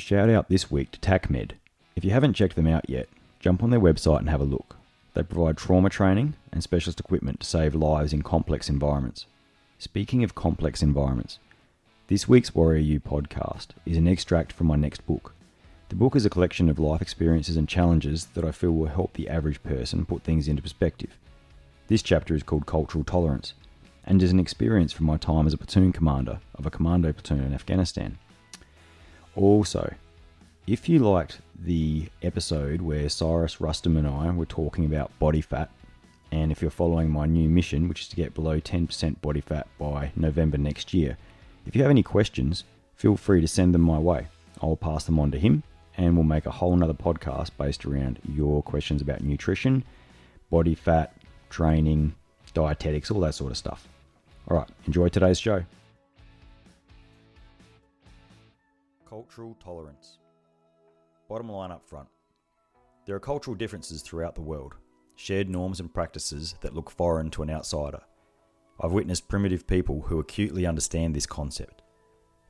Shout out this week to TACMed. If you haven't checked them out yet, jump on their website and have a look. They provide trauma training and specialist equipment to save lives in complex environments. Speaking of complex environments, this week's Warrior U podcast is an extract from my next book. The book is a collection of life experiences and challenges that I feel will help the average person put things into perspective. This chapter is called Cultural Tolerance and is an experience from my time as a platoon commander of a commando platoon in Afghanistan. Also, if you liked the episode where Cyrus Rustum and I were talking about body fat, and if you're following my new mission, which is to get below 10% body fat by November next year, if you have any questions, feel free to send them my way. I'll pass them on to him, and we'll make a whole nother podcast based around your questions about nutrition, body fat, training, dietetics, all that sort of stuff. All right, enjoy today's show. Cultural tolerance. Bottom line up front there are cultural differences throughout the world, shared norms and practices that look foreign to an outsider. I've witnessed primitive people who acutely understand this concept.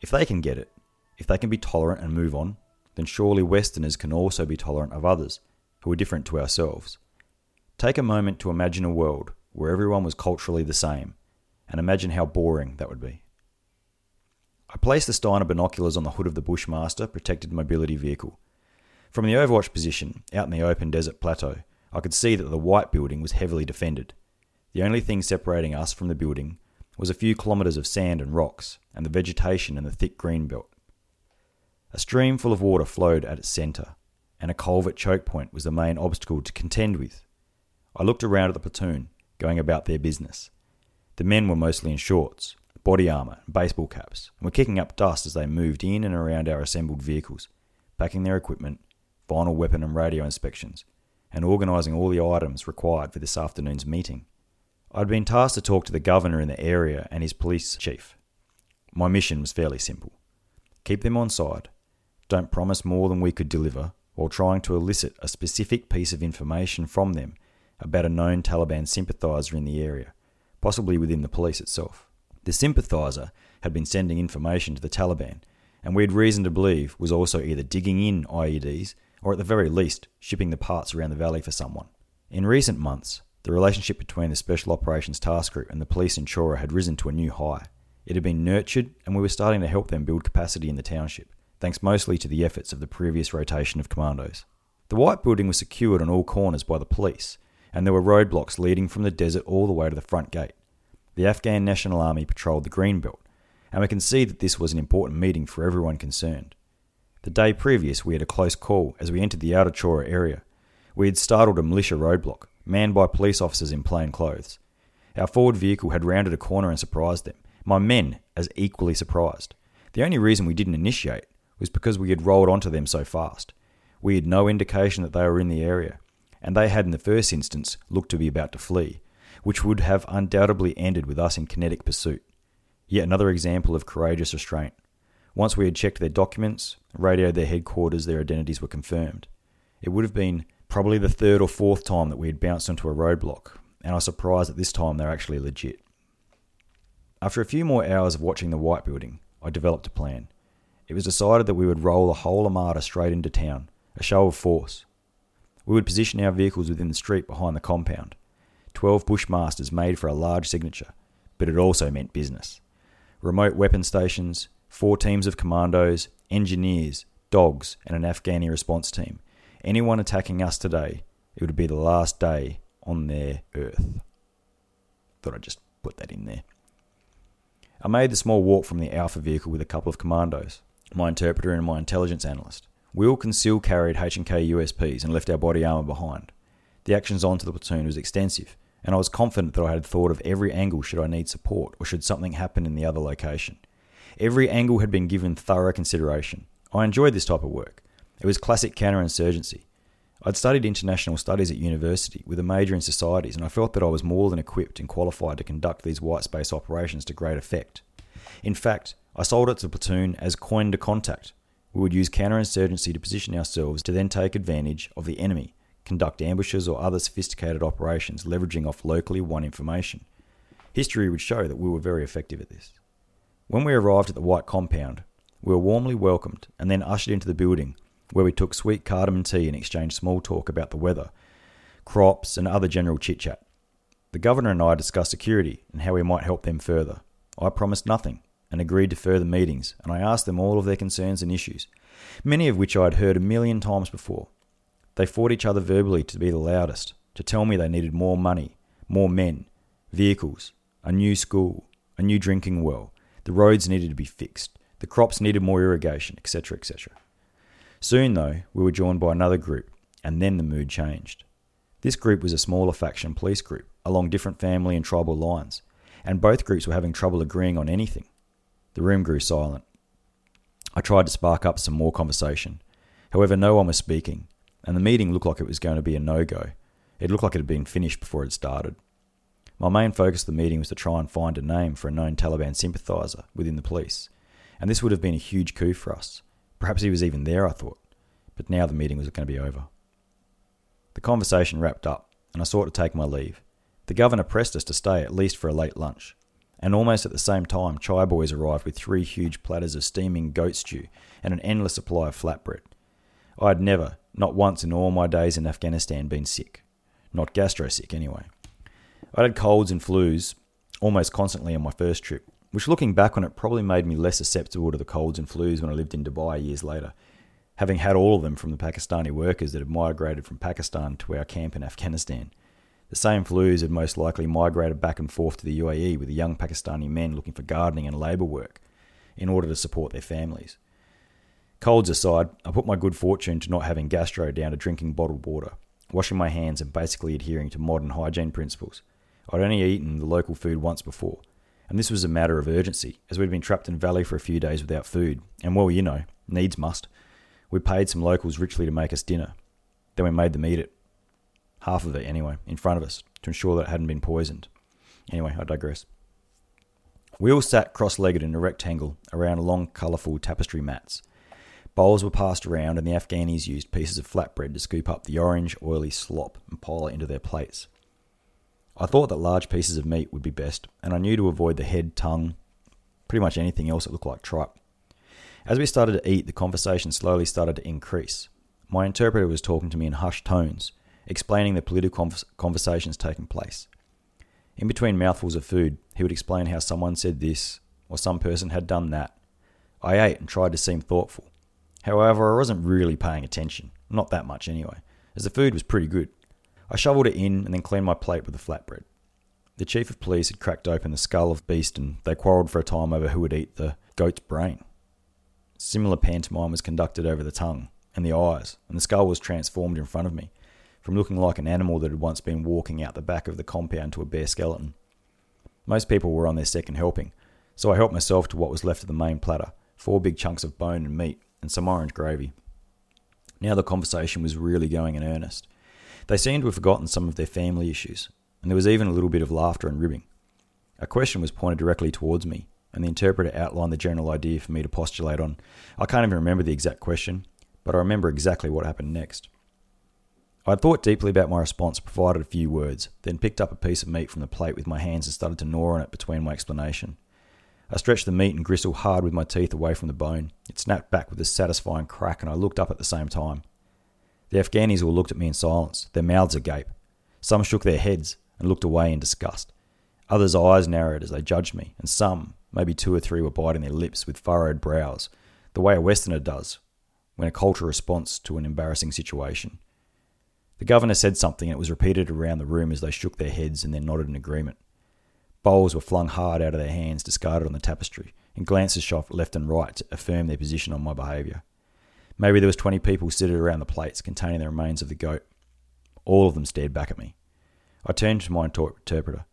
If they can get it, if they can be tolerant and move on, then surely Westerners can also be tolerant of others who are different to ourselves. Take a moment to imagine a world where everyone was culturally the same, and imagine how boring that would be. I placed the Steiner binoculars on the hood of the Bushmaster protected mobility vehicle. From the overwatch position, out in the open desert plateau, I could see that the white building was heavily defended. The only thing separating us from the building was a few kilometres of sand and rocks, and the vegetation and the thick green belt. A stream full of water flowed at its centre, and a culvert choke point was the main obstacle to contend with. I looked around at the platoon, going about their business. The men were mostly in shorts, body armour, and baseball caps, and were kicking up dust as they moved in and around our assembled vehicles, packing their equipment, final weapon and radio inspections, and organising all the items required for this afternoon's meeting. I'd been tasked to talk to the governor in the area and his police chief. My mission was fairly simple keep them on side, don't promise more than we could deliver, while trying to elicit a specific piece of information from them about a known Taliban sympathiser in the area, possibly within the police itself. The sympathiser had been sending information to the Taliban, and we had reason to believe was also either digging in IEDs or at the very least shipping the parts around the valley for someone. In recent months, the relationship between the Special Operations Task Group and the police in Chora had risen to a new high. It had been nurtured, and we were starting to help them build capacity in the township, thanks mostly to the efforts of the previous rotation of commandos. The White Building was secured on all corners by the police, and there were roadblocks leading from the desert all the way to the front gate. The Afghan National Army patrolled the Green Belt, and we can see that this was an important meeting for everyone concerned. The day previous, we had a close call as we entered the outer Chora area. We had startled a militia roadblock, manned by police officers in plain clothes. Our forward vehicle had rounded a corner and surprised them, my men as equally surprised. The only reason we didn't initiate was because we had rolled onto them so fast. We had no indication that they were in the area, and they had in the first instance looked to be about to flee, which would have undoubtedly ended with us in kinetic pursuit. Yet another example of courageous restraint. Once we had checked their documents, radioed their headquarters, their identities were confirmed. It would have been probably the third or fourth time that we had bounced into a roadblock, and I was surprised that this time they're actually legit. After a few more hours of watching the White Building, I developed a plan. It was decided that we would roll the whole armada straight into town, a show of force. We would position our vehicles within the street behind the compound. Twelve Bushmasters made for a large signature, but it also meant business. Remote weapon stations, four teams of commandos, engineers, dogs, and an Afghani response team. Anyone attacking us today, it would be the last day on their earth. Thought I'd just put that in there. I made the small walk from the Alpha vehicle with a couple of commandos, my interpreter and my intelligence analyst. We all concealed carried H&K USPs and left our body armour behind. The actions on to the platoon was extensive, and I was confident that I had thought of every angle should I need support or should something happen in the other location. Every angle had been given thorough consideration. I enjoyed this type of work. It was classic counterinsurgency. I'd studied international studies at university with a major in societies, and I felt that I was more than equipped and qualified to conduct these white space operations to great effect. In fact, I sold it to the platoon as coin de contact. We would use counterinsurgency to position ourselves to then take advantage of the enemy, conduct ambushes or other sophisticated operations leveraging off locally won information. History would show that we were very effective at this. When we arrived at the white compound, we were warmly welcomed and then ushered into the building where we took sweet cardamom tea and exchanged small talk about the weather, crops, and other general chit chat. The governor and I discussed security and how we might help them further. I promised nothing and agreed to further meetings, and I asked them all of their concerns and issues, many of which I had heard a million times before. They fought each other verbally to be the loudest, to tell me they needed more money, more men, vehicles, a new school, a new drinking well, the roads needed to be fixed, the crops needed more irrigation, etc., etc. Soon, though, we were joined by another group, and then the mood changed. This group was a smaller faction police group, along different family and tribal lines, and both groups were having trouble agreeing on anything. The room grew silent. I tried to spark up some more conversation. However, no one was speaking, and the meeting looked like it was going to be a no go. It looked like it had been finished before it started. My main focus of the meeting was to try and find a name for a known Taliban sympathiser within the police, and this would have been a huge coup for us. Perhaps he was even there, I thought, but now the meeting was going to be over. The conversation wrapped up, and I sought to take my leave. The governor pressed us to stay at least for a late lunch, and almost at the same time, chai boys arrived with three huge platters of steaming goat stew and an endless supply of flatbread. I had never, not once in all my days in Afghanistan, been sick. Not gastro sick, anyway. I had colds and flus almost constantly on my first trip, which looking back on it probably made me less susceptible to the colds and flus when I lived in Dubai years later, having had all of them from the Pakistani workers that had migrated from Pakistan to our camp in Afghanistan. The same flus had most likely migrated back and forth to the UAE with the young Pakistani men looking for gardening and labour work in order to support their families. Colds aside, I put my good fortune to not having gastro down to drinking bottled water, washing my hands, and basically adhering to modern hygiene principles. I'd only eaten the local food once before, and this was a matter of urgency, as we'd been trapped in Valley for a few days without food, and well, you know, needs must. We paid some locals richly to make us dinner. Then we made them eat it. Half of it, anyway, in front of us, to ensure that it hadn't been poisoned. Anyway, I digress. We all sat cross legged in a rectangle around long, colourful tapestry mats. Bowls were passed around, and the Afghanis used pieces of flatbread to scoop up the orange, oily slop and pile it into their plates. I thought that large pieces of meat would be best, and I knew to avoid the head, tongue, pretty much anything else that looked like tripe. As we started to eat, the conversation slowly started to increase. My interpreter was talking to me in hushed tones, explaining the political conversations taking place. In between mouthfuls of food, he would explain how someone said this or some person had done that. I ate and tried to seem thoughtful. However, I wasn't really paying attention, not that much anyway, as the food was pretty good. I shoveled it in and then cleaned my plate with the flatbread. The chief of police had cracked open the skull of beast and they quarrelled for a time over who would eat the goat's brain. Similar pantomime was conducted over the tongue and the eyes, and the skull was transformed in front of me, from looking like an animal that had once been walking out the back of the compound to a bare skeleton. Most people were on their second helping, so I helped myself to what was left of the main platter four big chunks of bone and meat, and some orange gravy. Now the conversation was really going in earnest. They seemed to have forgotten some of their family issues, and there was even a little bit of laughter and ribbing. A question was pointed directly towards me, and the interpreter outlined the general idea for me to postulate on. I can't even remember the exact question, but I remember exactly what happened next. I had thought deeply about my response, provided a few words, then picked up a piece of meat from the plate with my hands and started to gnaw on it between my explanation. I stretched the meat and gristle hard with my teeth away from the bone. It snapped back with a satisfying crack, and I looked up at the same time. The Afghanis all looked at me in silence, their mouths agape. Some shook their heads and looked away in disgust. Others' eyes narrowed as they judged me, and some, maybe two or three, were biting their lips with furrowed brows, the way a Westerner does when a cultural response to an embarrassing situation. The governor said something, and it was repeated around the room as they shook their heads and then nodded in agreement. Bowls were flung hard out of their hands, discarded on the tapestry, and glances shot left and right to affirm their position on my behaviour. Maybe there was 20 people seated around the plates containing the remains of the goat. All of them stared back at me. I turned to my interpreter.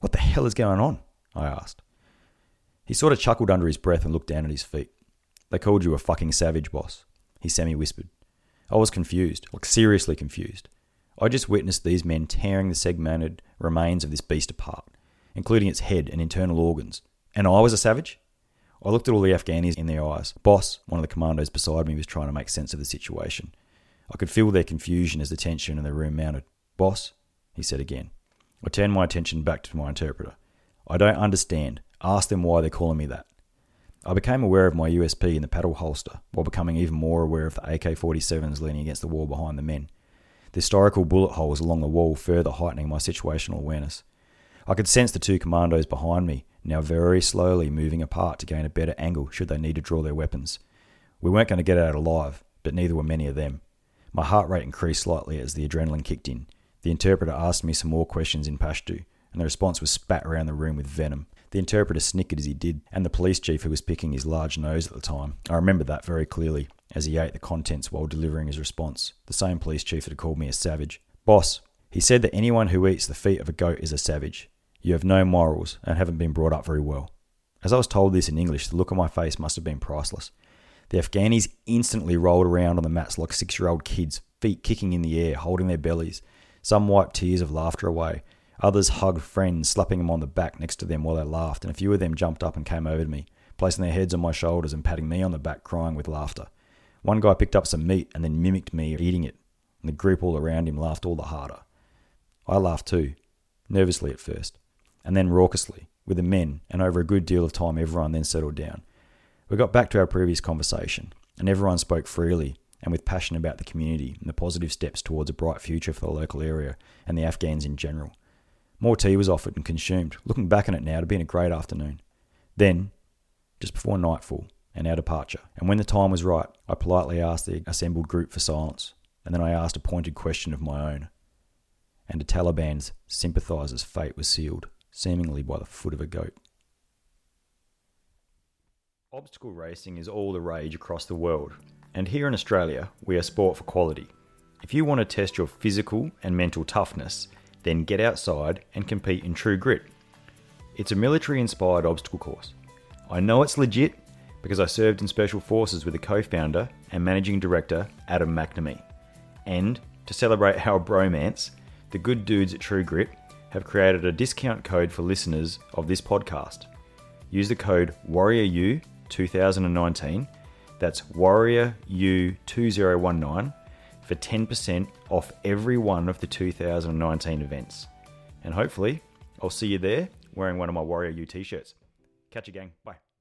What the hell is going on? I asked. He He sort of chuckled under his breath and looked down at his feet. They called you a fucking savage, boss, he semi whispered. I was confused, like seriously confused. I just witnessed these men tearing the segmented remains of this beast apart, including its head and internal organs. And I was a savage? I looked at all the Afghanis in their eyes. Boss, one of the commandos beside me, was trying to make sense of the situation. I could feel their confusion as the tension in the room mounted. Boss, he said again. I turned my attention back to my interpreter. I don't understand. Ask them why they're calling me that. I became aware of my USP in the paddle holster, while becoming even more aware of the AK 47s leaning against the wall behind the men. The historical bullet holes along the wall further heightening my situational awareness. I could sense the two commandos behind me, now very slowly moving apart to gain a better angle should they need to draw their weapons. We weren't going to get out alive, but neither were many of them. My heart rate increased slightly as the adrenaline kicked in. The interpreter asked me some more questions in Pashto, and the response was spat around the room with venom. The interpreter snickered as he did, and the police chief who was picking his large nose at the time. I remember that very clearly, as he ate the contents while delivering his response. The same police chief that had called me a savage. Boss, he said that anyone who eats the feet of a goat is a savage. You have no morals and haven't been brought up very well. As I was told this in English, the look on my face must have been priceless. The Afghanis instantly rolled around on the mats like six year old kids, feet kicking in the air, holding their bellies. Some wiped tears of laughter away. Others hugged friends, slapping them on the back next to them while they laughed, and a few of them jumped up and came over to me, placing their heads on my shoulders and patting me on the back, crying with laughter. One guy picked up some meat and then mimicked me eating it, and the group all around him laughed all the harder. I laughed too, nervously at first and then raucously with the men, and over a good deal of time, everyone then settled down. We got back to our previous conversation, and everyone spoke freely and with passion about the community and the positive steps towards a bright future for the local area and the Afghans in general. More tea was offered and consumed. Looking back on it now, it had been a great afternoon. Then, just before nightfall and our departure, and when the time was right, I politely asked the assembled group for silence, and then I asked a pointed question of my own. And a Taliban's sympathiser's fate was sealed seemingly by the foot of a goat. Obstacle racing is all the rage across the world, and here in Australia, we are sport for quality. If you want to test your physical and mental toughness, then get outside and compete in True Grit. It's a military inspired obstacle course. I know it's legit because I served in Special Forces with the co founder and managing director, Adam McNamee. And to celebrate our bromance, the good dudes at True Grit have created a discount code for listeners of this podcast. Use the code WarriorU2019, that's WarriorU2019, for 10% off every one of the 2019 events. And hopefully, I'll see you there wearing one of my Warrior U t shirts. Catch you, gang. Bye.